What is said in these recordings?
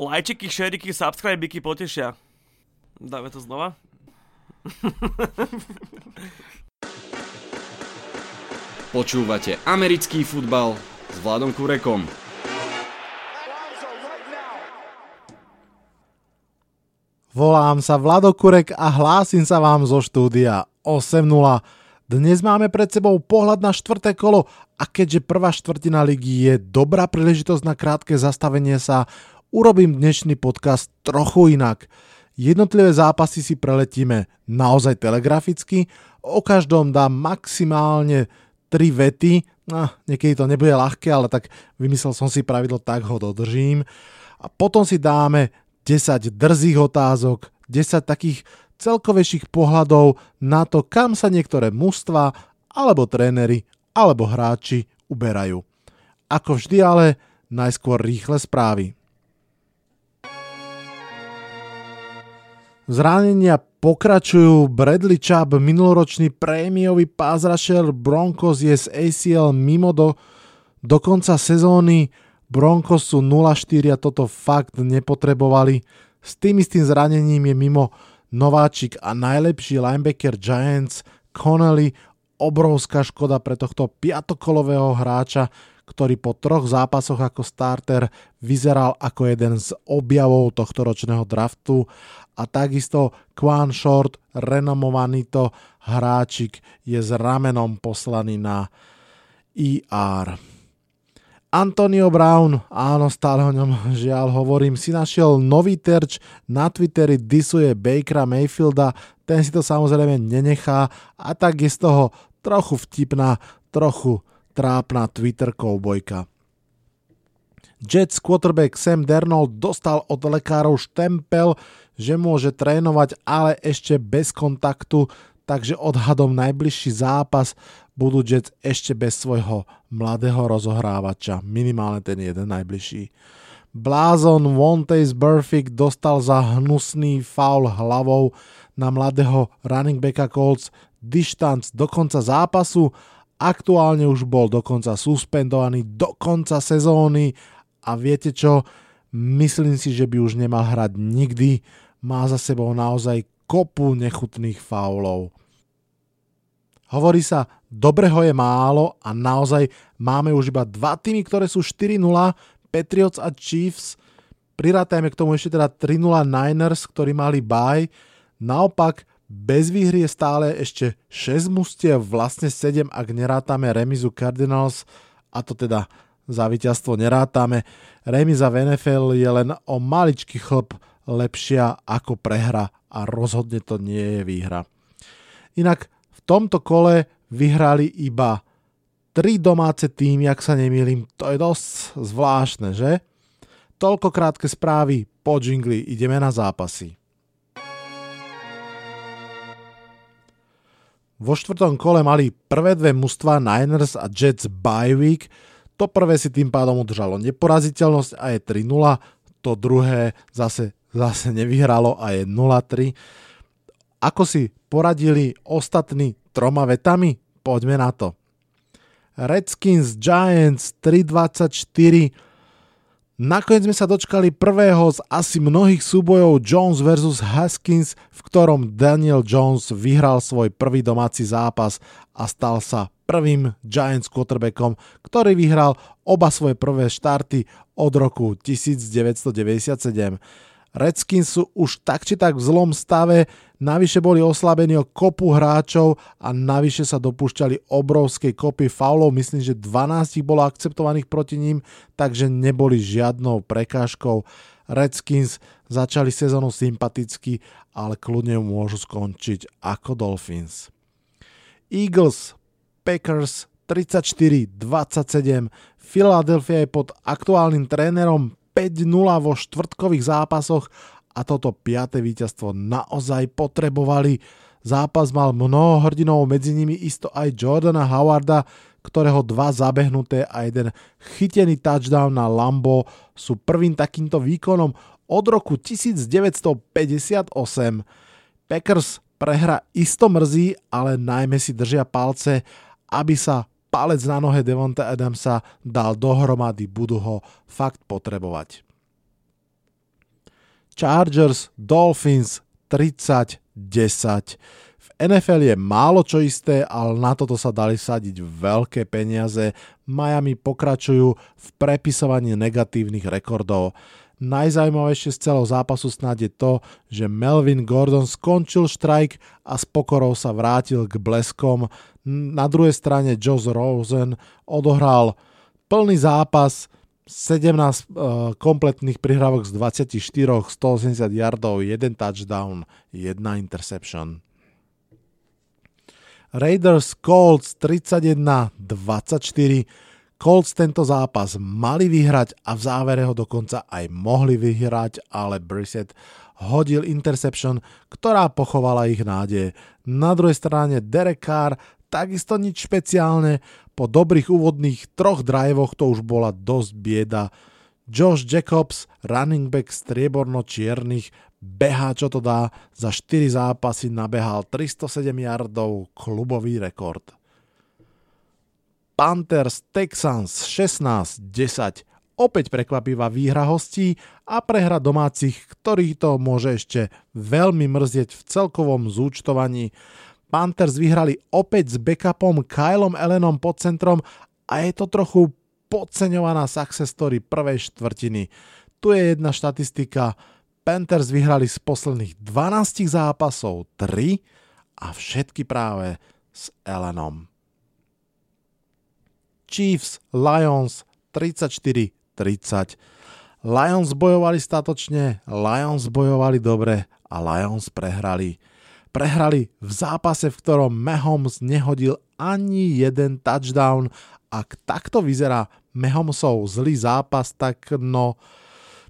Lajčiky, šeriky, subscribeky potešia. Dáme to znova. Počúvate americký futbal s Vladom Kurekom. Volám sa Vlado Kurek a hlásim sa vám zo štúdia 8.0. Dnes máme pred sebou pohľad na štvrté kolo a keďže prvá štvrtina ligy je dobrá príležitosť na krátke zastavenie sa, urobím dnešný podcast trochu inak. Jednotlivé zápasy si preletíme naozaj telegraficky, o každom dám maximálne 3 vety, no, niekedy to nebude ľahké, ale tak vymyslel som si pravidlo, tak ho dodržím. A potom si dáme 10 drzých otázok, 10 takých celkovejších pohľadov na to, kam sa niektoré mužstva, alebo tréneri, alebo hráči uberajú. Ako vždy ale, najskôr rýchle správy. Zranenia pokračujú. Bradley Chubb, minuloročný prémiový pázrašer Broncos je z ACL mimo do, do konca sezóny. Broncos sú 0-4 a toto fakt nepotrebovali. S tým istým zranením je mimo nováčik a najlepší linebacker Giants Connelly. Obrovská škoda pre tohto piatokolového hráča, ktorý po troch zápasoch ako starter vyzeral ako jeden z objavov tohto ročného draftu a takisto Quan Short, renomovaný to hráčik, je s ramenom poslaný na IR. E Antonio Brown, áno, stále o ňom žiaľ hovorím, si našiel nový terč, na Twitteri disuje Bakera Mayfielda, ten si to samozrejme nenechá a tak je z toho trochu vtipná, trochu trápna Twitter koubojka. Jets quarterback Sam Darnold dostal od lekárov štempel, že môže trénovať, ale ešte bez kontaktu, takže odhadom najbližší zápas budú Jets ešte bez svojho mladého rozohrávača, minimálne ten jeden najbližší. Blázon Wontaze Burfict dostal za hnusný foul hlavou na mladého running backa Colts dištanc do konca zápasu, aktuálne už bol dokonca suspendovaný do konca sezóny a viete čo, myslím si, že by už nemal hrať nikdy, má za sebou naozaj kopu nechutných faulov. Hovorí sa, dobreho je málo a naozaj máme už iba dva týmy, ktoré sú 4-0, Patriots a Chiefs. Prirátajme k tomu ešte teda 3-0 Niners, ktorí mali bye. Naopak, bez výhry je stále ešte 6 mustiev, vlastne 7, ak nerátame remizu Cardinals, a to teda za víťazstvo nerátame. Remiza v NFL je len o maličký chlp lepšia ako prehra a rozhodne to nie je výhra. Inak tomto kole vyhrali iba tri domáce týmy, ak sa nemýlim. To je dosť zvláštne, že? Toľko krátke správy, po džingli ideme na zápasy. Vo štvrtom kole mali prvé dve mužstva Niners a Jets bye week. To prvé si tým pádom udržalo neporaziteľnosť a je 3-0. To druhé zase, zase nevyhralo a je 0-3. Ako si poradili ostatní troma vetami? Poďme na to. Redskins Giants 324 Nakoniec sme sa dočkali prvého z asi mnohých súbojov Jones vs Haskins, v ktorom Daniel Jones vyhral svoj prvý domáci zápas a stal sa prvým Giants quarterbackom, ktorý vyhral oba svoje prvé štarty od roku 1997. Redskins sú už tak či tak v zlom stave, navyše boli oslabení o kopu hráčov a navyše sa dopúšťali obrovskej kopy faulov, myslím, že 12 ich bolo akceptovaných proti ním, takže neboli žiadnou prekážkou. Redskins začali sezónu sympaticky, ale kľudne môžu skončiť ako Dolphins. Eagles, Packers 34-27. Philadelphia je pod aktuálnym trénerom 5-0 vo štvrtkových zápasoch a toto piaté víťazstvo naozaj potrebovali. Zápas mal mnoho hrdinov, medzi nimi isto aj Jordana Howarda, ktorého dva zabehnuté a jeden chytený touchdown na Lambo sú prvým takýmto výkonom od roku 1958. Packers prehra isto mrzí, ale najmä si držia palce, aby sa palec na nohe Devonta Adamsa dal dohromady, budú ho fakt potrebovať. Chargers, Dolphins 30-10. V NFL je málo čo isté, ale na toto sa dali sadiť veľké peniaze. Miami pokračujú v prepisovaní negatívnych rekordov. Najzaujímavejšie z celého zápasu snad je to, že Melvin Gordon skončil štrajk a s pokorou sa vrátil k bleskom. Na druhej strane Josh Rosen odohral plný zápas, 17 uh, kompletných prihrávok z 24, 180 yardov, 1 touchdown, 1 interception. Raiders Colts 31 24 Colts tento zápas mali vyhrať a v závere ho dokonca aj mohli vyhrať, ale Brissett hodil interception, ktorá pochovala ich nádeje. Na druhej strane Derek Carr takisto nič špeciálne, po dobrých úvodných troch drivoch to už bola dosť bieda. Josh Jacobs, running back strieborno-čiernych, behá čo to dá, za 4 zápasy nabehal 307 yardov, klubový rekord. Panthers Texans 16-10. Opäť prekvapivá výhra hostí a prehra domácich, ktorých to môže ešte veľmi mrzieť v celkovom zúčtovaní. Panthers vyhrali opäť s backupom Kylom Ellenom pod centrom a je to trochu podceňovaná success story prvej štvrtiny. Tu je jedna štatistika. Panthers vyhrali z posledných 12 zápasov 3 a všetky práve s Ellenom. Chiefs, Lions 34-30. Lions bojovali statočne, Lions bojovali dobre a Lions prehrali. Prehrali v zápase, v ktorom Mahomes nehodil ani jeden touchdown. Ak takto vyzerá Mahomesov zlý zápas, tak no...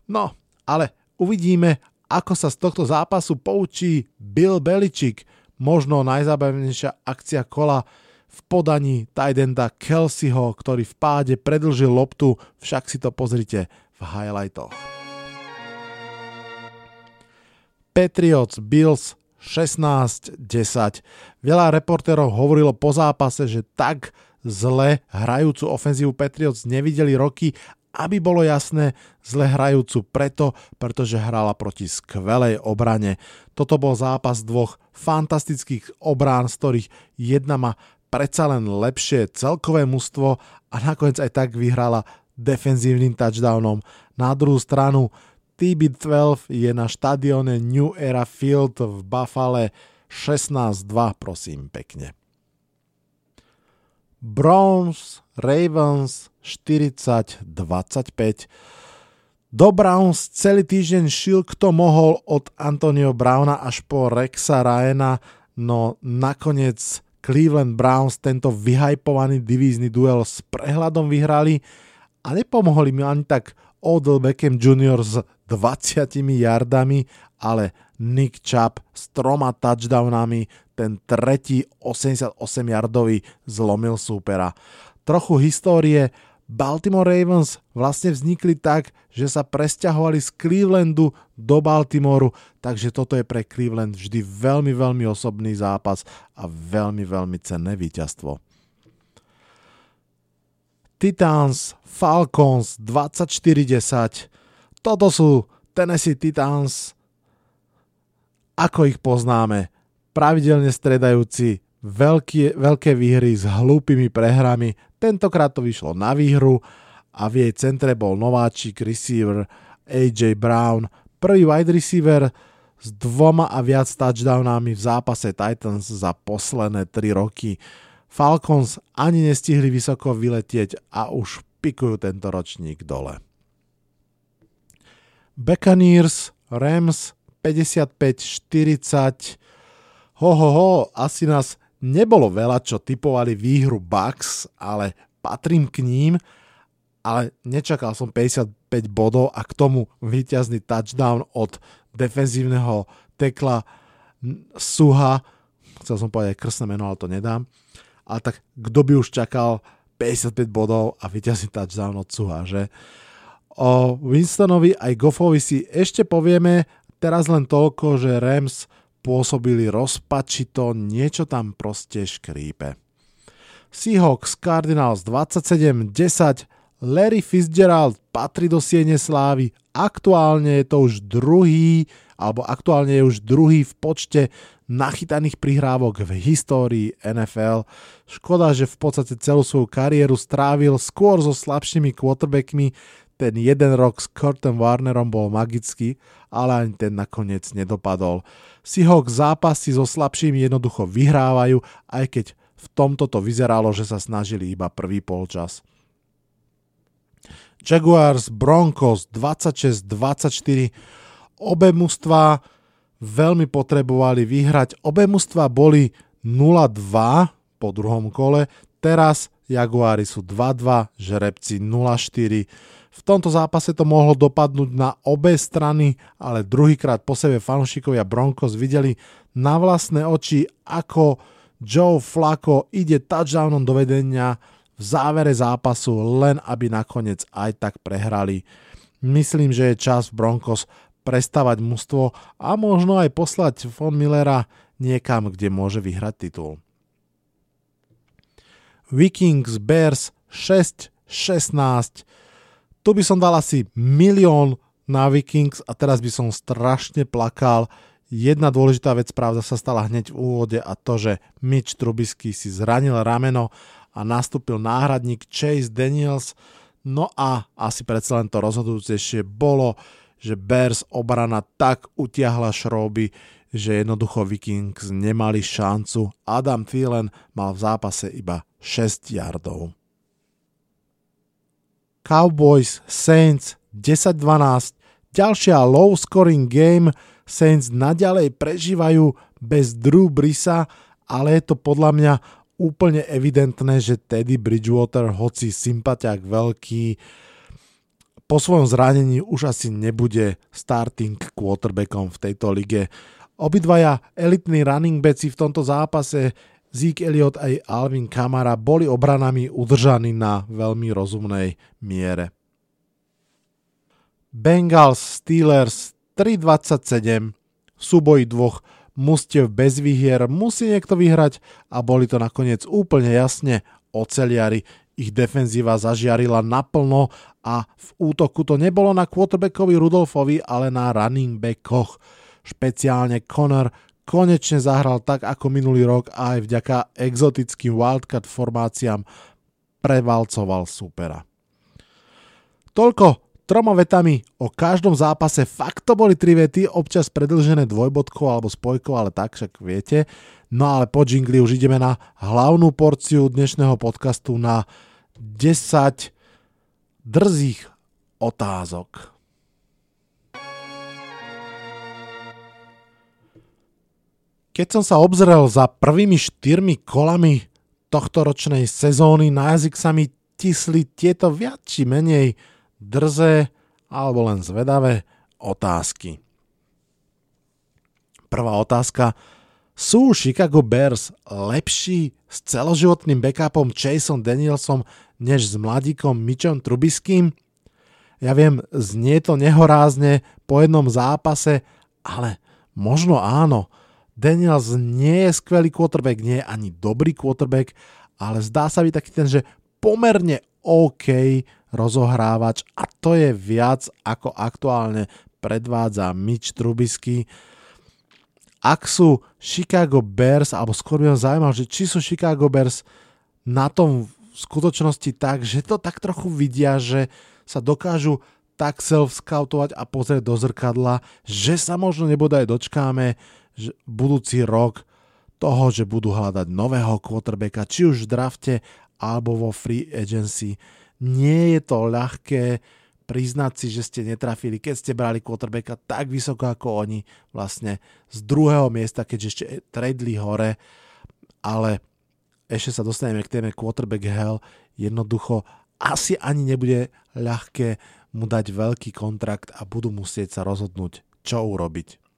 No, ale uvidíme, ako sa z tohto zápasu poučí Bill Belichick. Možno najzábavnejšia akcia kola v podaní Tidenda Kelseyho, ktorý v páde predlžil loptu, však si to pozrite v highlightoch. Patriots Bills 16-10. Veľa reportérov hovorilo po zápase, že tak zle hrajúcu ofenzívu Patriots nevideli roky, aby bolo jasné, zle hrajúcu preto, pretože hrala proti skvelej obrane. Toto bol zápas dvoch fantastických obrán, z ktorých jedna má predsa len lepšie celkové mužstvo a nakoniec aj tak vyhrala defenzívnym touchdownom. Na druhú stranu TB12 je na štadióne New Era Field v Buffale 16-2, prosím pekne. Browns, Ravens 40-25. Do Browns celý týždeň šil kto mohol od Antonio Browna až po Rexa Ryana, no nakoniec Cleveland Browns tento vyhajpovaný divízny duel s prehľadom vyhrali a nepomohli mi ani tak Odell Beckham Jr. s 20 yardami, ale Nick Chubb s troma touchdownami, ten tretí 88 yardový zlomil súpera. Trochu histórie, Baltimore Ravens vlastne vznikli tak, že sa presťahovali z Clevelandu do Baltimoru, takže toto je pre Cleveland vždy veľmi, veľmi osobný zápas a veľmi, veľmi cenné víťazstvo. Titans Falcons 24-10. Toto sú Tennessee Titans, ako ich poznáme, pravidelne stredajúci veľké, veľké výhry s hlúpými prehrami. Tentokrát to vyšlo na výhru a v jej centre bol nováčik receiver AJ Brown, prvý wide receiver s dvoma a viac touchdownami v zápase Titans za posledné 3 roky. Falcons ani nestihli vysoko vyletieť a už pikujú tento ročník dole. Buccaneers, Rams 55-40. Ho, ho, asi nás Nebolo veľa, čo typovali výhru Bucks, ale patrím k ním, ale nečakal som 55 bodov a k tomu víťazný touchdown od defenzívneho tekla Suha, chcel som povedať krstné meno, ale to nedám, ale tak kto by už čakal 55 bodov a víťazný touchdown od Suha, že? O Winstonovi aj Goffovi si ešte povieme, teraz len toľko, že Rams pôsobili rozpačito, niečo tam proste škrípe. Seahawks Cardinals 27-10, Larry Fitzgerald patrí do siene slávy aktuálne je to už druhý, alebo aktuálne je už druhý v počte nachytaných prihrávok v histórii NFL. Škoda, že v podstate celú svoju kariéru strávil skôr so slabšími quarterbackmi. Ten jeden rok s Kurtem Warnerom bol magický, ale ani ten nakoniec nedopadol. Seahawks zápasy so slabšími jednoducho vyhrávajú, aj keď v tomto to vyzeralo, že sa snažili iba prvý polčas. Jaguars Broncos 26-24 obe mužstva veľmi potrebovali vyhrať. Obe mužstva boli 0-2 po druhom kole, teraz Jaguári sú 2-2, žrebci 0-4. V tomto zápase to mohlo dopadnúť na obe strany, ale druhýkrát po sebe fanúšikovia Broncos videli na vlastné oči, ako Joe Flacco ide touchdownom do vedenia v závere zápasu, len aby nakoniec aj tak prehrali. Myslím, že je čas Broncos prestavať mužstvo a možno aj poslať Von Millera niekam, kde môže vyhrať titul. Vikings Bears 6-16 tu by som dal asi milión na Vikings a teraz by som strašne plakal. Jedna dôležitá vec, pravda, sa stala hneď v úvode a to, že Mitch Trubisky si zranil rameno a nastúpil náhradník Chase Daniels. No a asi predsa len to rozhodujúcejšie bolo, že Bears obrana tak utiahla šrouby, že jednoducho Vikings nemali šancu. Adam Thielen mal v zápase iba 6 yardov. Cowboys Saints 10-12, ďalšia low scoring game, Saints naďalej prežívajú bez Drew Brisa, ale je to podľa mňa úplne evidentné, že Teddy Bridgewater, hoci sympatiak veľký, po svojom zranení už asi nebude starting quarterbackom v tejto lige. Obidvaja elitní running backi v tomto zápase Zeke Elliott aj Alvin Kamara boli obranami udržaní na veľmi rozumnej miere. Bengals Steelers 3.27 súboj dvoch mustiev bez výhier musí niekto vyhrať a boli to nakoniec úplne jasne oceliari ich defenzíva zažiarila naplno a v útoku to nebolo na quarterbackovi Rudolfovi, ale na running backoch. Špeciálne Connor konečne zahral tak ako minulý rok a aj vďaka exotickým wildcard formáciám prevalcoval supera. Toľko troma vetami o každom zápase. Fakt to boli tri vety, občas predlžené dvojbodkou alebo spojkou, ale tak však viete. No ale po jingli už ideme na hlavnú porciu dnešného podcastu na 10 drzých otázok. Keď som sa obzrel za prvými štyrmi kolami tohto ročnej sezóny, na jazyk sa mi tisli tieto viac či menej drze alebo len zvedavé otázky. Prvá otázka – sú Chicago Bears lepší s celoživotným backupom Chaseom Danielsom než s mladíkom Mitchom Trubiským? Ja viem, znie to nehorázne po jednom zápase, ale možno áno. Daniels nie je skvelý quarterback, nie je ani dobrý quarterback, ale zdá sa byť taký ten, že pomerne OK rozohrávač a to je viac ako aktuálne predvádza Mitch Trubisky. Ak sú Chicago Bears, alebo skôr by ma zaujímal, že či sú Chicago Bears na tom v skutočnosti tak, že to tak trochu vidia, že sa dokážu tak self-scoutovať a pozrieť do zrkadla, že sa možno nebodaj dočkáme že budúci rok toho, že budú hľadať nového quarterbacka, či už v drafte alebo vo free agency. Nie je to ľahké, priznať si, že ste netrafili, keď ste brali quarterbacka tak vysoko ako oni, vlastne z druhého miesta, keďže ešte tradli hore, ale ešte sa dostaneme k téme quarterback hell, jednoducho asi ani nebude ľahké mu dať veľký kontrakt a budú musieť sa rozhodnúť, čo urobiť.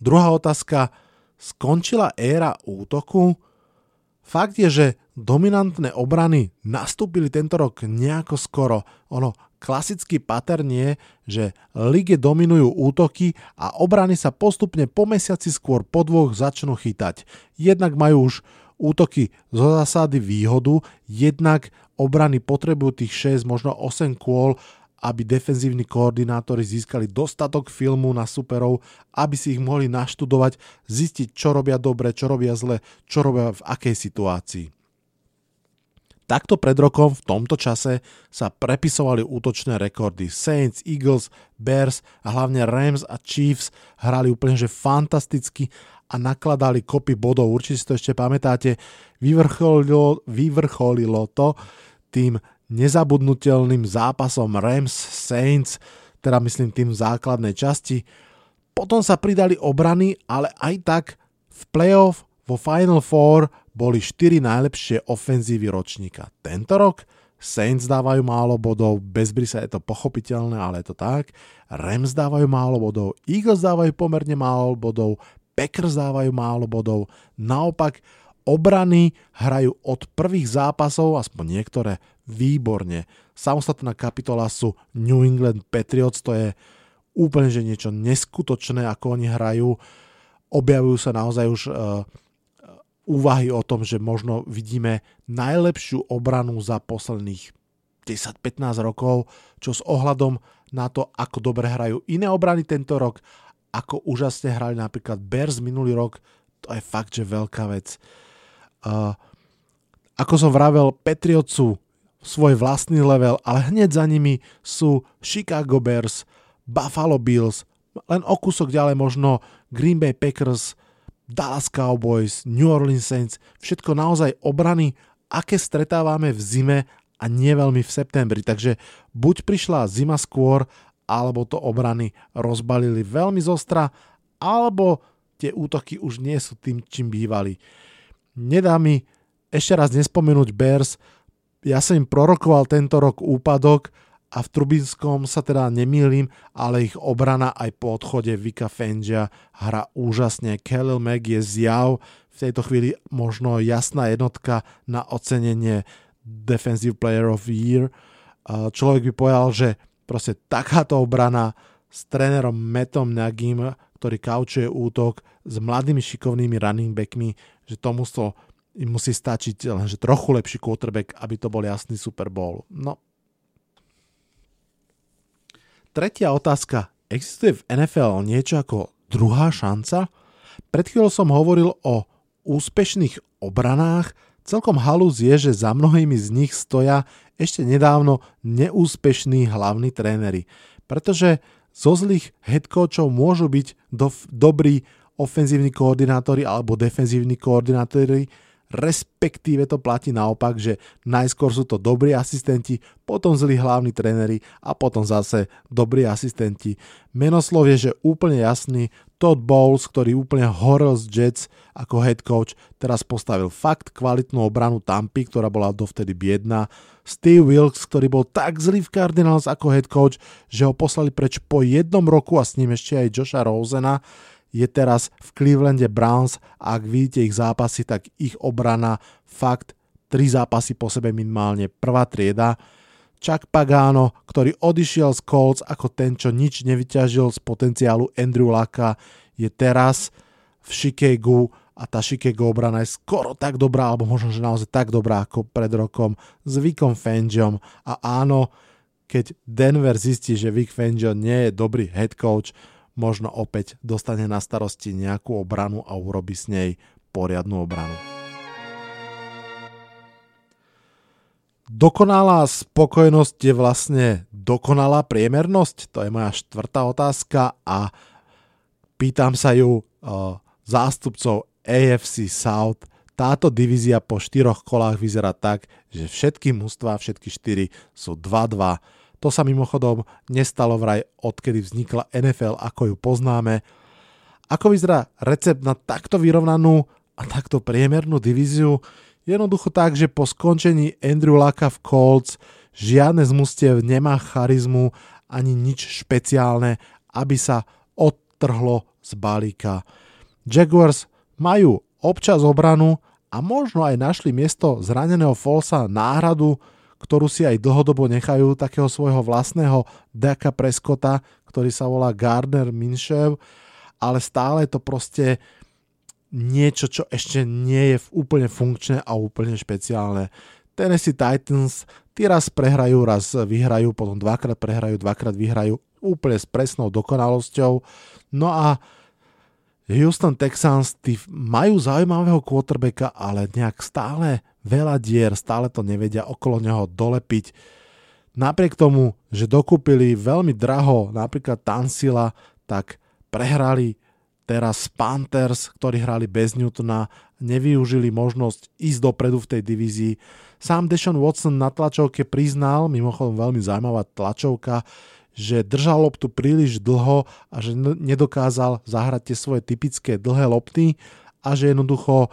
Druhá otázka. Skončila éra útoku? Fakt je, že dominantné obrany nastúpili tento rok nejako skoro. Ono, klasický pattern je, že lige dominujú útoky a obrany sa postupne po mesiaci skôr po dvoch začnú chytať. Jednak majú už útoky zo zásady výhodu, jednak obrany potrebujú tých 6, možno 8 kôl aby defenzívni koordinátori získali dostatok filmu na superov, aby si ich mohli naštudovať, zistiť, čo robia dobre, čo robia zle, čo robia v akej situácii. Takto pred rokom v tomto čase sa prepisovali útočné rekordy. Saints, Eagles, Bears a hlavne Rams a Chiefs hrali úplne že fantasticky a nakladali kopy bodov. Určite si to ešte pamätáte. Vyvrcholilo, vyvrcholilo to tým nezabudnutelným zápasom Rams Saints, teda myslím tým v základnej časti. Potom sa pridali obrany, ale aj tak v playoff vo Final Four boli 4 najlepšie ofenzívy ročníka. Tento rok Saints dávajú málo bodov, bez Brisa je to pochopiteľné, ale je to tak. Rams dávajú málo bodov, Eagles dávajú pomerne málo bodov, Packers dávajú málo bodov. Naopak, obrany hrajú od prvých zápasov, aspoň niektoré, výborne. Samostatná kapitola sú New England Patriots, to je úplne že niečo neskutočné, ako oni hrajú. Objavujú sa naozaj už uh, úvahy o tom, že možno vidíme najlepšiu obranu za posledných 10-15 rokov, čo s ohľadom na to, ako dobre hrajú iné obrany tento rok, ako úžasne hrali napríklad Bears minulý rok, to je fakt, že veľká vec. Uh, ako som vravel, Patriots sú svoj vlastný level, ale hneď za nimi sú Chicago Bears, Buffalo Bills, len o kúsok ďalej možno Green Bay Packers, Dallas Cowboys, New Orleans Saints, všetko naozaj obrany, aké stretávame v zime a nie veľmi v septembri. Takže buď prišla zima skôr, alebo to obrany rozbalili veľmi zostra, alebo tie útoky už nie sú tým, čím bývali. Nedá mi ešte raz nespomenúť Bears, ja som im prorokoval tento rok úpadok a v Trubinskom sa teda nemýlim, ale ich obrana aj po odchode Vika Fengia hra úžasne. Khalil Mack je zjav, v tejto chvíli možno jasná jednotka na ocenenie Defensive Player of Year. Človek by povedal, že proste takáto obrana s trénerom Metom Nagim, ktorý kaučuje útok s mladými šikovnými running backmi, že tomu to im musí stačiť lenže trochu lepší quarterback, aby to bol jasný Super Bowl. No. Tretia otázka. Existuje v NFL niečo ako druhá šanca? Pred chvíľou som hovoril o úspešných obranách, celkom halus je, že za mnohými z nich stoja ešte nedávno neúspešní hlavní tréneri. Pretože zo zlých headcoachov môžu byť do, dobrí ofenzívni koordinátori alebo defenzívni koordinátori, respektíve to platí naopak, že najskôr sú to dobrí asistenti, potom zlí hlavní tréneri a potom zase dobrí asistenti. Menoslov je, že úplne jasný, Todd Bowles, ktorý úplne horel z Jets ako head coach, teraz postavil fakt kvalitnú obranu Tampy, ktorá bola dovtedy biedná. Steve Wilkes, ktorý bol tak zlý v Cardinals ako head coach, že ho poslali preč po jednom roku a s ním ešte aj Josha Rosena je teraz v Clevelande Browns a ak vidíte ich zápasy, tak ich obrana fakt tri zápasy po sebe minimálne prvá trieda. Chuck Pagano, ktorý odišiel z Colts ako ten, čo nič nevyťažil z potenciálu Andrew Laka, je teraz v Chicagu a tá Chicago obrana je skoro tak dobrá, alebo možno, že naozaj tak dobrá ako pred rokom s Vicom Fangiom. A áno, keď Denver zistí, že Vic Fangio nie je dobrý head coach, možno opäť dostane na starosti nejakú obranu a urobi s nej poriadnu obranu. Dokonalá spokojnosť je vlastne dokonalá priemernosť? To je moja štvrtá otázka a pýtam sa ju uh, zástupcov AFC South. Táto divízia po štyroch kolách vyzerá tak, že všetky mužstva, všetky štyri sú 2-2 to sa mimochodom nestalo vraj odkedy vznikla NFL, ako ju poznáme. Ako vyzerá recept na takto vyrovnanú a takto priemernú divíziu? Jednoducho tak, že po skončení Andrew Laka v Colts žiadne z mustiev nemá charizmu ani nič špeciálne, aby sa odtrhlo z balíka. Jaguars majú občas obranu a možno aj našli miesto zraneného Folsa náhradu, ktorú si aj dlhodobo nechajú takého svojho vlastného Daka Preskota, ktorý sa volá Gardner Minshew, ale stále je to proste niečo, čo ešte nie je úplne funkčné a úplne špeciálne. Tennessee Titans, tí raz prehrajú, raz vyhrajú, potom dvakrát prehrajú, dvakrát vyhrajú, úplne s presnou dokonalosťou. No a Houston Texans tí majú zaujímavého quarterbacka, ale nejak stále veľa dier, stále to nevedia okolo neho dolepiť. Napriek tomu, že dokúpili veľmi draho napríklad Tansila, tak prehrali teraz Panthers, ktorí hrali bez Newtona, nevyužili možnosť ísť dopredu v tej divízii. Sám Deshaun Watson na tlačovke priznal, mimochodom veľmi zaujímavá tlačovka, že držal loptu príliš dlho a že nedokázal zahrať tie svoje typické dlhé lopty a že jednoducho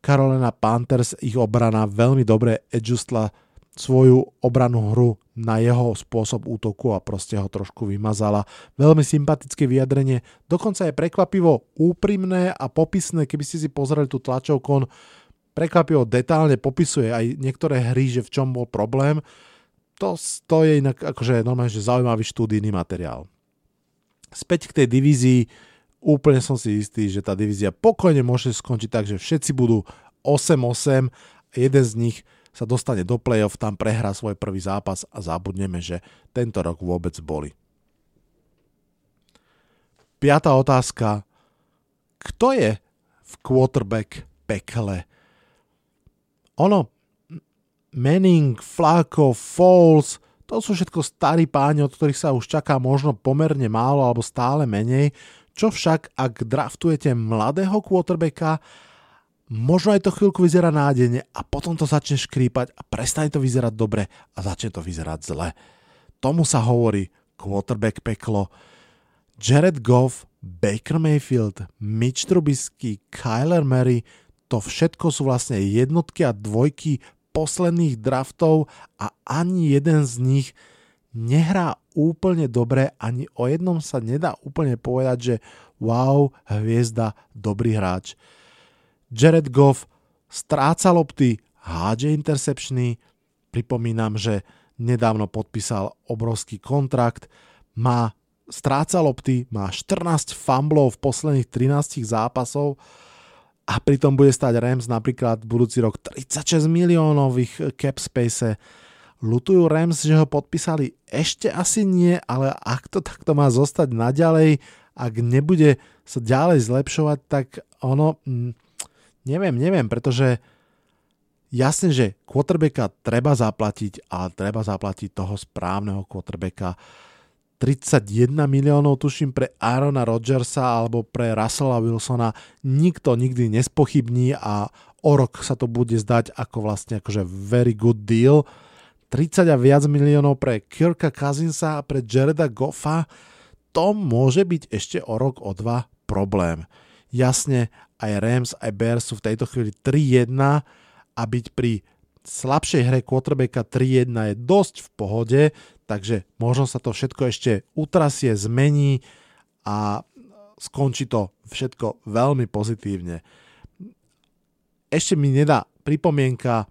Carolina Panthers, ich obrana veľmi dobre adjustla svoju obranú hru na jeho spôsob útoku a proste ho trošku vymazala. Veľmi sympatické vyjadrenie, dokonca je prekvapivo úprimné a popisné, keby ste si pozreli tú tlačovku, on prekvapivo detálne popisuje aj niektoré hry, že v čom bol problém. To, to je inak akože normálne, že zaujímavý štúdijný materiál. Späť k tej divízii, úplne som si istý, že tá divízia pokojne môže skončiť tak, že všetci budú 8-8 a jeden z nich sa dostane do play-off, tam prehrá svoj prvý zápas a zabudneme, že tento rok vôbec boli. Piatá otázka. Kto je v quarterback pekle? ono, Manning, Flacco, Falls, to sú všetko starí páni, od ktorých sa už čaká možno pomerne málo alebo stále menej. Čo však, ak draftujete mladého quarterbacka, možno aj to chvíľku vyzerá nádejne a potom to začne škrípať a prestane to vyzerať dobre a začne to vyzerať zle. Tomu sa hovorí quarterback peklo. Jared Goff, Baker Mayfield, Mitch Trubisky, Kyler Murray, to všetko sú vlastne jednotky a dvojky posledných draftov a ani jeden z nich nehrá úplne dobre, ani o jednom sa nedá úplne povedať, že wow, hviezda, dobrý hráč. Jared Goff stráca lopty, hádže intercepčný, pripomínam, že nedávno podpísal obrovský kontrakt, má stráca lopty, má 14 fumblov v posledných 13 zápasov, a pritom bude stať Rams napríklad budúci rok 36 miliónových cap space. Lutujú Rams, že ho podpísali? Ešte asi nie, ale ak to takto má zostať naďalej, ak nebude sa ďalej zlepšovať, tak ono, hm, neviem, neviem, pretože jasne, že quarterbacka treba zaplatiť, ale treba zaplatiť toho správneho quarterbacka 31 miliónov tuším pre Aarona Rodgersa alebo pre Russella Wilsona nikto nikdy nespochybní a o rok sa to bude zdať ako vlastne akože very good deal. 30 a viac miliónov pre Kirka Cousinsa a pre Jareda Goffa to môže byť ešte o rok, o dva problém. Jasne, aj Rams, aj Bears sú v tejto chvíli 3-1 a byť pri slabšej hre quarterbacka 3-1 je dosť v pohode, takže možno sa to všetko ešte utrasie, zmení a skončí to všetko veľmi pozitívne. Ešte mi nedá pripomienka,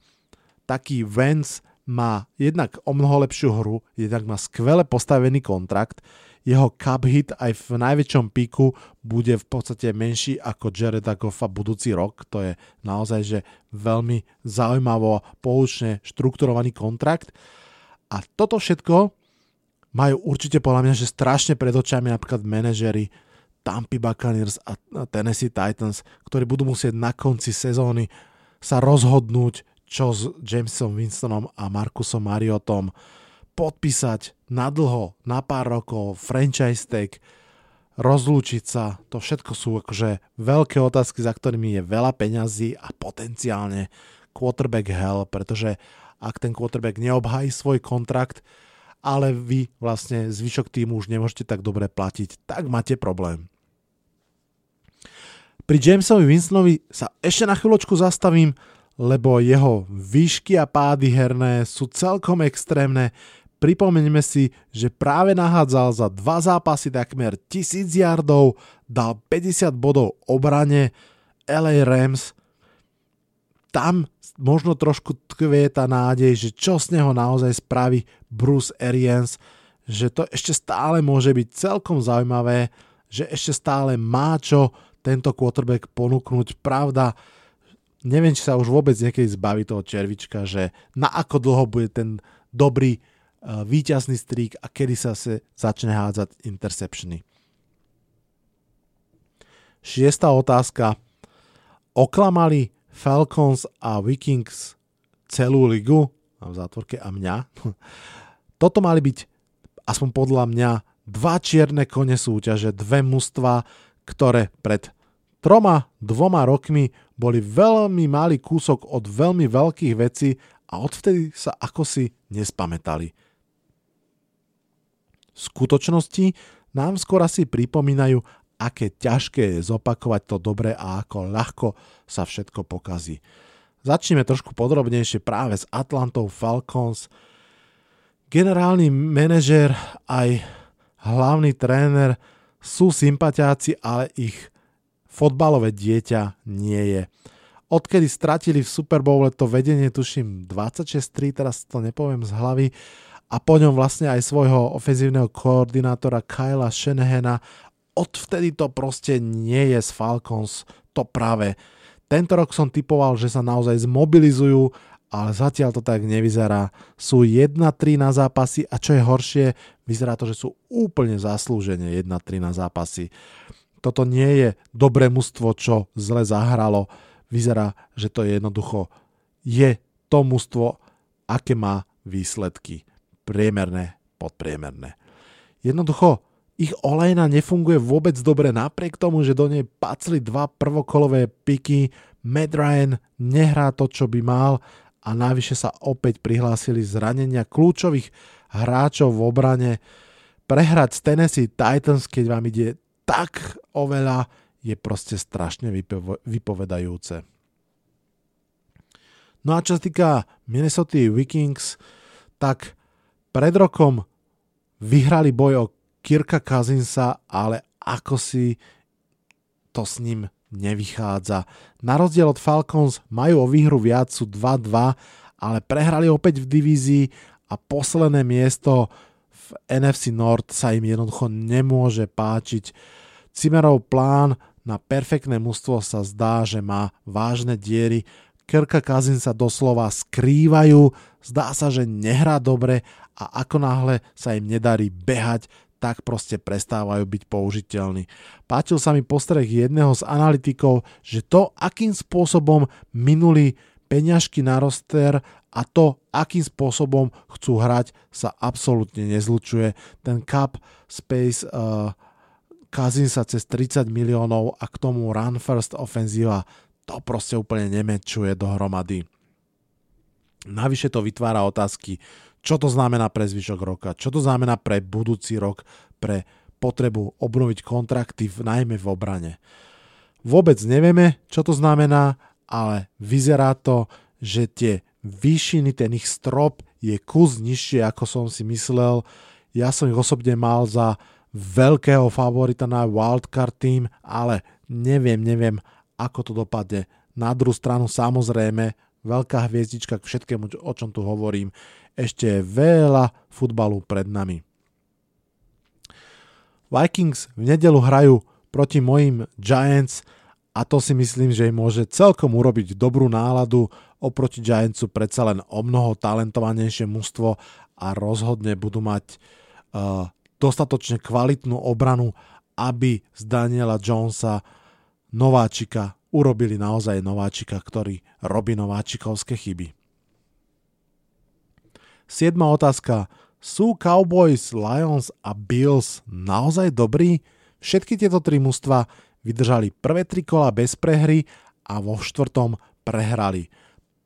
taký Vance má jednak o mnoho lepšiu hru, jednak má skvele postavený kontrakt, jeho cup hit aj v najväčšom píku bude v podstate menší ako Jared Goffa budúci rok. To je naozaj že veľmi zaujímavo poučne štrukturovaný kontrakt. A toto všetko majú určite podľa mňa, že strašne pred očami napríklad manažery Tampa Buccaneers a Tennessee Titans, ktorí budú musieť na konci sezóny sa rozhodnúť, čo s Jamesom Winstonom a Markusom Mariotom podpísať na dlho, na pár rokov, franchise tag, rozlúčiť sa, to všetko sú akože veľké otázky, za ktorými je veľa peňazí a potenciálne quarterback hell, pretože ak ten quarterback neobhají svoj kontrakt, ale vy vlastne zvyšok týmu už nemôžete tak dobre platiť, tak máte problém. Pri Jamesovi Winstonovi sa ešte na chvíľočku zastavím, lebo jeho výšky a pády herné sú celkom extrémne. Pripomeňme si, že práve nahádzal za dva zápasy takmer 1000 yardov, dal 50 bodov obrane LA Rams. Tam možno trošku tkvie tá nádej, že čo z neho naozaj spraví Bruce Arians, že to ešte stále môže byť celkom zaujímavé, že ešte stále má čo tento quarterback ponúknuť. Pravda, neviem, či sa už vôbec niekedy zbaví toho červička, že na ako dlho bude ten dobrý uh, víťazný strík a kedy sa se začne hádzať interceptiony. Šiesta otázka. Oklamali Falcons a Vikings celú ligu, v zátvorke a mňa. Toto mali byť, aspoň podľa mňa, dva čierne kone súťaže, dve mužstva, ktoré pred troma, dvoma rokmi boli veľmi malý kúsok od veľmi veľkých vecí a odvtedy sa ako si nespamätali. V skutočnosti nám skôr asi pripomínajú, aké ťažké je zopakovať to dobre a ako ľahko sa všetko pokazí. Začneme trošku podrobnejšie práve s Atlantou Falcons. Generálny manažer aj hlavný tréner sú sympatiáci, ale ich fotbalové dieťa nie je. Odkedy stratili v Super Bowle to vedenie, tuším 26-3, teraz to nepoviem z hlavy, a po ňom vlastne aj svojho ofenzívneho koordinátora Kyla Shanahana, odvtedy to proste nie je z Falcons to práve. Tento rok som typoval, že sa naozaj zmobilizujú, ale zatiaľ to tak nevyzerá. Sú 1-3 na zápasy a čo je horšie, vyzerá to, že sú úplne zaslúžene 1-3 na zápasy toto nie je dobré mužstvo, čo zle zahralo. Vyzerá, že to je jednoducho je to mužstvo, aké má výsledky. Priemerné, podpriemerné. Jednoducho, ich olejna nefunguje vôbec dobre napriek tomu, že do nej pacli dva prvokolové piky, Matt Ryan nehrá to, čo by mal a navyše sa opäť prihlásili zranenia kľúčových hráčov v obrane. Prehrať z Tennessee Titans, keď vám ide tak oveľa, je proste strašne vypovedajúce. No a čo sa týka Minnesota Vikings, tak pred rokom vyhrali boj o Kirka Kazinsa, ale ako si to s ním nevychádza. Na rozdiel od Falcons majú o výhru viac, sú 2-2, ale prehrali opäť v divízii a posledné miesto v NFC North sa im jednoducho nemôže páčiť. Cimerov plán na perfektné mužstvo sa zdá, že má vážne diery. Kirka Kazin sa doslova skrývajú, zdá sa, že nehrá dobre a ako náhle sa im nedarí behať, tak proste prestávajú byť použiteľní. Páčil sa mi postreh jedného z analytikov, že to, akým spôsobom minuli peňažky na roster a to, akým spôsobom chcú hrať, sa absolútne nezlučuje. Ten cap space uh, kazí sa cez 30 miliónov a k tomu run first ofenzíva, to proste úplne nemečuje dohromady. Navyše to vytvára otázky, čo to znamená pre zvyšok roka, čo to znamená pre budúci rok, pre potrebu obnoviť kontrakty, v, najmä v obrane. Vôbec nevieme, čo to znamená, ale vyzerá to, že tie výšiny, ten ich strop je kus nižšie, ako som si myslel. Ja som ich osobne mal za veľkého favorita na wildcard team, ale neviem, neviem, ako to dopadne. Na druhú stranu samozrejme, veľká hviezdička k všetkému, o čom tu hovorím, ešte je veľa futbalu pred nami. Vikings v nedelu hrajú proti mojim Giants a to si myslím, že im môže celkom urobiť dobrú náladu. Oproti Giantsu predsa len o mnoho talentovanejšie mužstvo a rozhodne budú mať uh, dostatočne kvalitnú obranu, aby z Daniela Jonesa nováčika urobili naozaj nováčika, ktorý robí nováčikovské chyby. Siedma otázka. Sú Cowboys, Lions a Bills naozaj dobrí? Všetky tieto tri mužstva vydržali prvé tri kola bez prehry a vo štvrtom prehrali.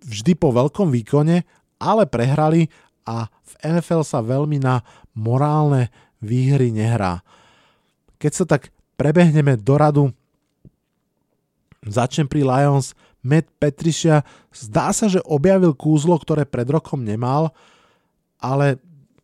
Vždy po veľkom výkone, ale prehrali a v NFL sa veľmi na morálne výhry nehrá. Keď sa tak prebehneme do radu, začnem pri Lions, Matt Patricia, zdá sa, že objavil kúzlo, ktoré pred rokom nemal, ale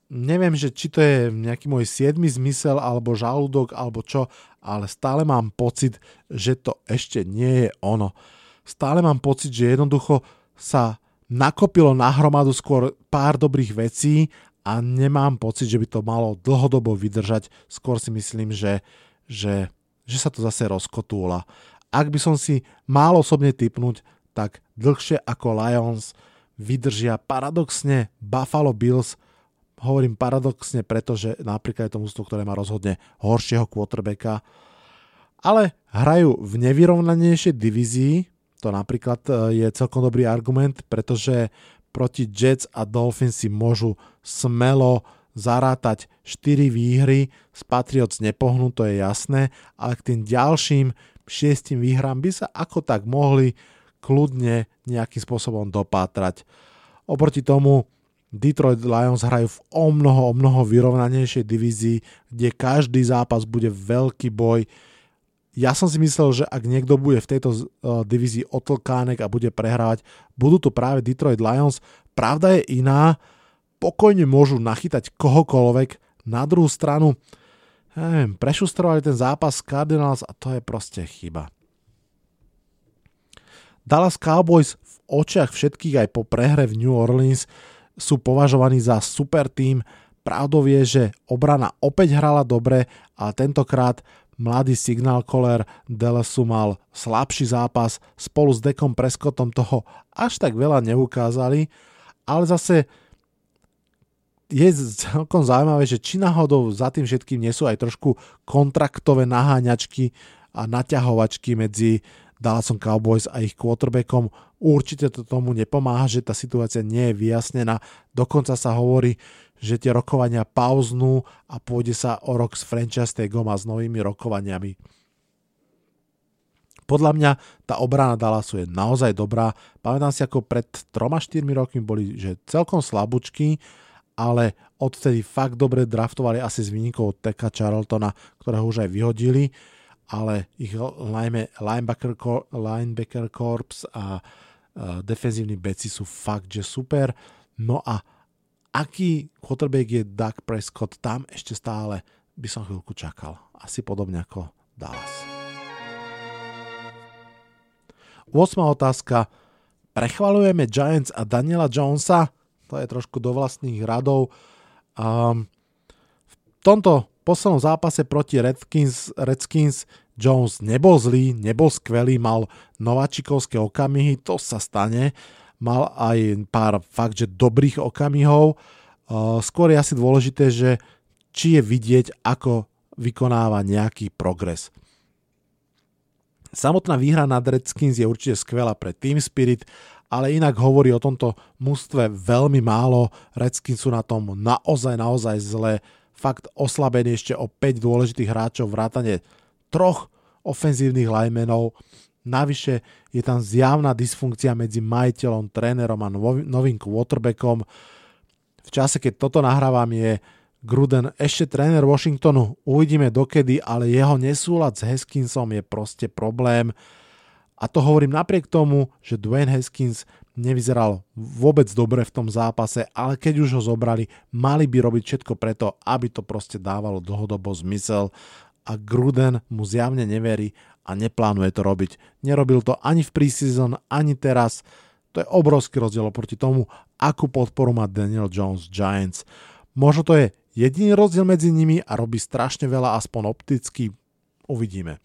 neviem, že či to je nejaký môj siedmy zmysel, alebo žalúdok, alebo čo, ale stále mám pocit, že to ešte nie je ono. Stále mám pocit, že jednoducho sa nakopilo na hromadu skôr pár dobrých vecí a nemám pocit, že by to malo dlhodobo vydržať. Skôr si myslím, že, že, že sa to zase rozkotúla. Ak by som si mal osobne typnúť, tak dlhšie ako Lions vydržia paradoxne Buffalo Bills. Hovorím paradoxne, pretože napríklad je to mústvo, ktoré má rozhodne horšieho quarterbacka, ale hrajú v nevyrovnanejšej divízii, to napríklad e, je celkom dobrý argument, pretože proti Jets a Dolphins si môžu smelo zarátať 4 výhry, z Patriots nepohnú, to je jasné, ale k tým ďalším 6 výhrám by sa ako tak mohli kľudne nejakým spôsobom dopátrať. Oproti tomu Detroit Lions hrajú v o mnoho, o mnoho vyrovnanejšej divízii, kde každý zápas bude veľký boj. Ja som si myslel, že ak niekto bude v tejto uh, divízii otlkánek a bude prehrávať, budú to práve Detroit Lions. Pravda je iná, pokojne môžu nachytať kohokoľvek. Na druhú stranu, neviem, prešustrovali ten zápas Cardinals a to je proste chyba. Dallas Cowboys v očiach všetkých aj po prehre v New Orleans sú považovaní za super tým. Pravdou je, že obrana opäť hrala dobre, ale tentokrát mladý signál Koller Dallasu mal slabší zápas, spolu s Dekom Prescottom toho až tak veľa neukázali, ale zase je celkom zaujímavé, že či náhodou za tým všetkým nie sú aj trošku kontraktové naháňačky a naťahovačky medzi Dallasom Cowboys a ich quarterbackom. Určite to tomu nepomáha, že tá situácia nie je vyjasnená. Dokonca sa hovorí, že tie rokovania pauznú a pôjde sa o rok s franchise tagom a s novými rokovaniami. Podľa mňa tá obrana Dallasu je naozaj dobrá. Pamätám si, ako pred 3-4 rokmi boli že celkom slabúčky, ale odtedy fakt dobre draftovali asi z výnikov Teka Charltona, ktorého už aj vyhodili ale ich najmä linebacker, linebacker corps a defenzívni beci sú fakt, že super. No a aký quarterback je Doug Prescott, tam ešte stále by som chvíľku čakal. Asi podobne ako Dallas. 8. otázka. Prechvalujeme Giants a Daniela Jonesa? To je trošku do vlastných radov. Um, v tomto poslednom zápase proti Redskins, Redskins Jones nebol zlý, nebol skvelý, mal nováčikovské okamihy, to sa stane. Mal aj pár fakt, že dobrých okamihov. Skôr je asi dôležité, že či je vidieť, ako vykonáva nejaký progres. Samotná výhra nad Redskins je určite skvelá pre Team Spirit, ale inak hovorí o tomto mústve veľmi málo. Redskins sú na tom naozaj, naozaj zle fakt oslabený ešte o 5 dôležitých hráčov, vrátane troch ofenzívnych linemenov. Navyše je tam zjavná dysfunkcia medzi majiteľom, trénerom a novým quarterbackom. V čase, keď toto nahrávam, je Gruden ešte tréner Washingtonu. Uvidíme dokedy, ale jeho nesúlad s Haskinsom je proste problém. A to hovorím napriek tomu, že Dwayne Haskins nevyzeral vôbec dobre v tom zápase, ale keď už ho zobrali, mali by robiť všetko preto, aby to proste dávalo dlhodobo zmysel a Gruden mu zjavne neverí a neplánuje to robiť. Nerobil to ani v preseason, ani teraz. To je obrovský rozdiel oproti tomu, akú podporu má Daniel Jones Giants. Možno to je jediný rozdiel medzi nimi a robí strašne veľa, aspoň opticky. Uvidíme.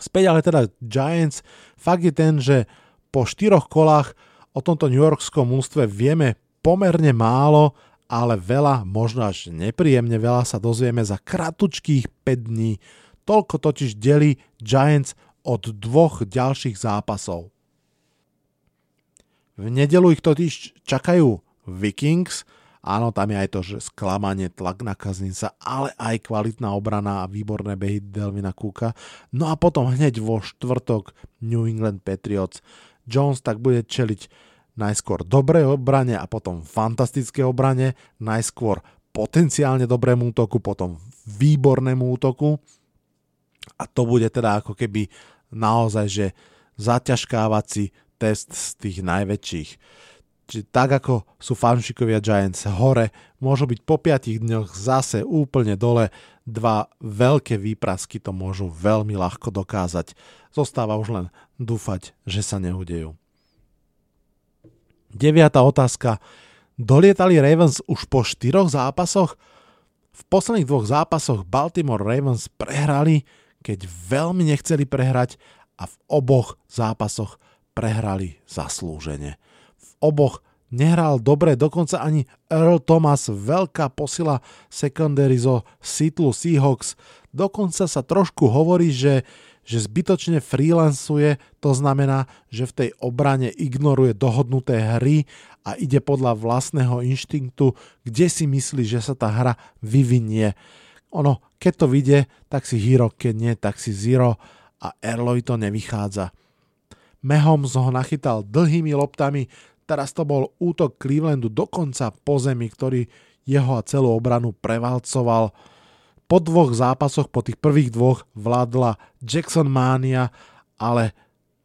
Späť ale teda Giants, fakt je ten, že po štyroch kolách o tomto New Yorkskom mústve vieme pomerne málo, ale veľa, možno až nepríjemne veľa sa dozvieme za kratučkých 5 dní. Toľko totiž delí Giants od dvoch ďalších zápasov. V nedelu ich totiž čakajú Vikings, áno, tam je aj to, že sklamanie, tlak na Kazinsa, ale aj kvalitná obrana a výborné behy Delvina Cooka. No a potom hneď vo štvrtok New England Patriots. Jones tak bude čeliť najskôr dobrej obrane a potom fantastické obrane, najskôr potenciálne dobrému útoku, potom výbornému útoku a to bude teda ako keby naozaj, že zaťažkávací test z tých najväčších. Čiže tak ako sú fanšikovia Giants hore, môžu byť po 5 dňoch zase úplne dole. Dva veľké výprasky to môžu veľmi ľahko dokázať. Zostáva už len dúfať, že sa neudejú. Deviatá otázka. Dolietali Ravens už po štyroch zápasoch? V posledných dvoch zápasoch Baltimore Ravens prehrali, keď veľmi nechceli prehrať a v oboch zápasoch prehrali zaslúžene. V oboch nehral dobre, dokonca ani Earl Thomas, veľká posila secondary zo Seattle Seahawks. Dokonca sa trošku hovorí, že, že zbytočne freelancuje, to znamená, že v tej obrane ignoruje dohodnuté hry a ide podľa vlastného inštinktu, kde si myslí, že sa tá hra vyvinie. Ono, keď to vyjde, tak si hero, keď nie, tak si zero a Erlovi to nevychádza. Mahomes ho nachytal dlhými loptami, Teraz to bol útok Clevelandu dokonca po zemi, ktorý jeho a celú obranu prevalcoval. Po dvoch zápasoch, po tých prvých dvoch, vládla Jackson Mania, ale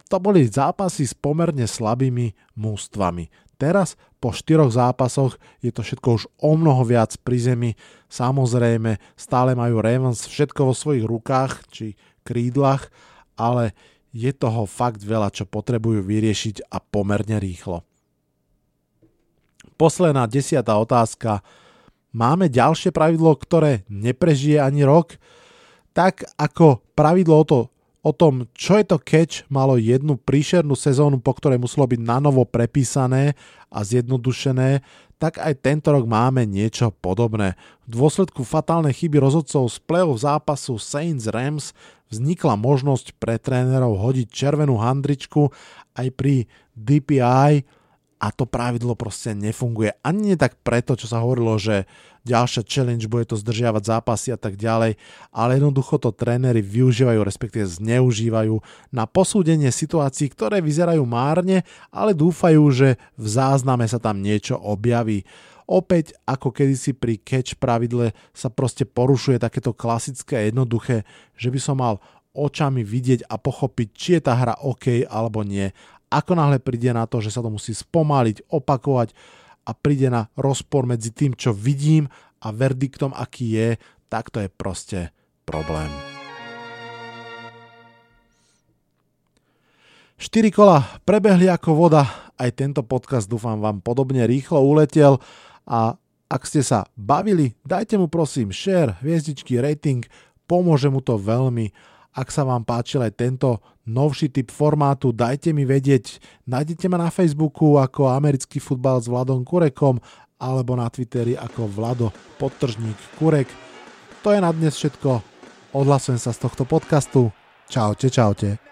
to boli zápasy s pomerne slabými mústvami. Teraz, po štyroch zápasoch, je to všetko už o mnoho viac pri zemi. Samozrejme, stále majú Ravens všetko vo svojich rukách, či krídlach, ale je toho fakt veľa, čo potrebujú vyriešiť a pomerne rýchlo posledná desiatá otázka. Máme ďalšie pravidlo, ktoré neprežije ani rok? Tak ako pravidlo o, to, o tom, čo je to catch, malo jednu príšernú sezónu, po ktorej muselo byť nanovo prepísané a zjednodušené, tak aj tento rok máme niečo podobné. V dôsledku fatálnej chyby rozhodcov z play-off zápasu Saints Rams vznikla možnosť pre trénerov hodiť červenú handričku aj pri DPI, a to pravidlo proste nefunguje. Ani nie tak preto, čo sa hovorilo, že ďalšia challenge bude to zdržiavať zápasy a tak ďalej, ale jednoducho to tréneri využívajú, respektíve zneužívajú na posúdenie situácií, ktoré vyzerajú márne, ale dúfajú, že v zázname sa tam niečo objaví. Opäť, ako kedysi pri catch pravidle sa proste porušuje takéto klasické a jednoduché, že by som mal očami vidieť a pochopiť, či je tá hra OK alebo nie. Ako náhle príde na to, že sa to musí spomaliť, opakovať a príde na rozpor medzi tým, čo vidím a verdiktom, aký je, tak to je proste problém. 4 kola prebehli ako voda, aj tento podcast dúfam vám podobne rýchlo uletel a ak ste sa bavili, dajte mu prosím share, hviezdičky, rating, pomôže mu to veľmi ak sa vám páčil aj tento novší typ formátu, dajte mi vedieť. Nájdete ma na Facebooku ako americký futbal s Vladom Kurekom alebo na Twitteri ako Vlado podtržník Kurek. To je na dnes všetko. Odhlasujem sa z tohto podcastu. Čaute, čaute.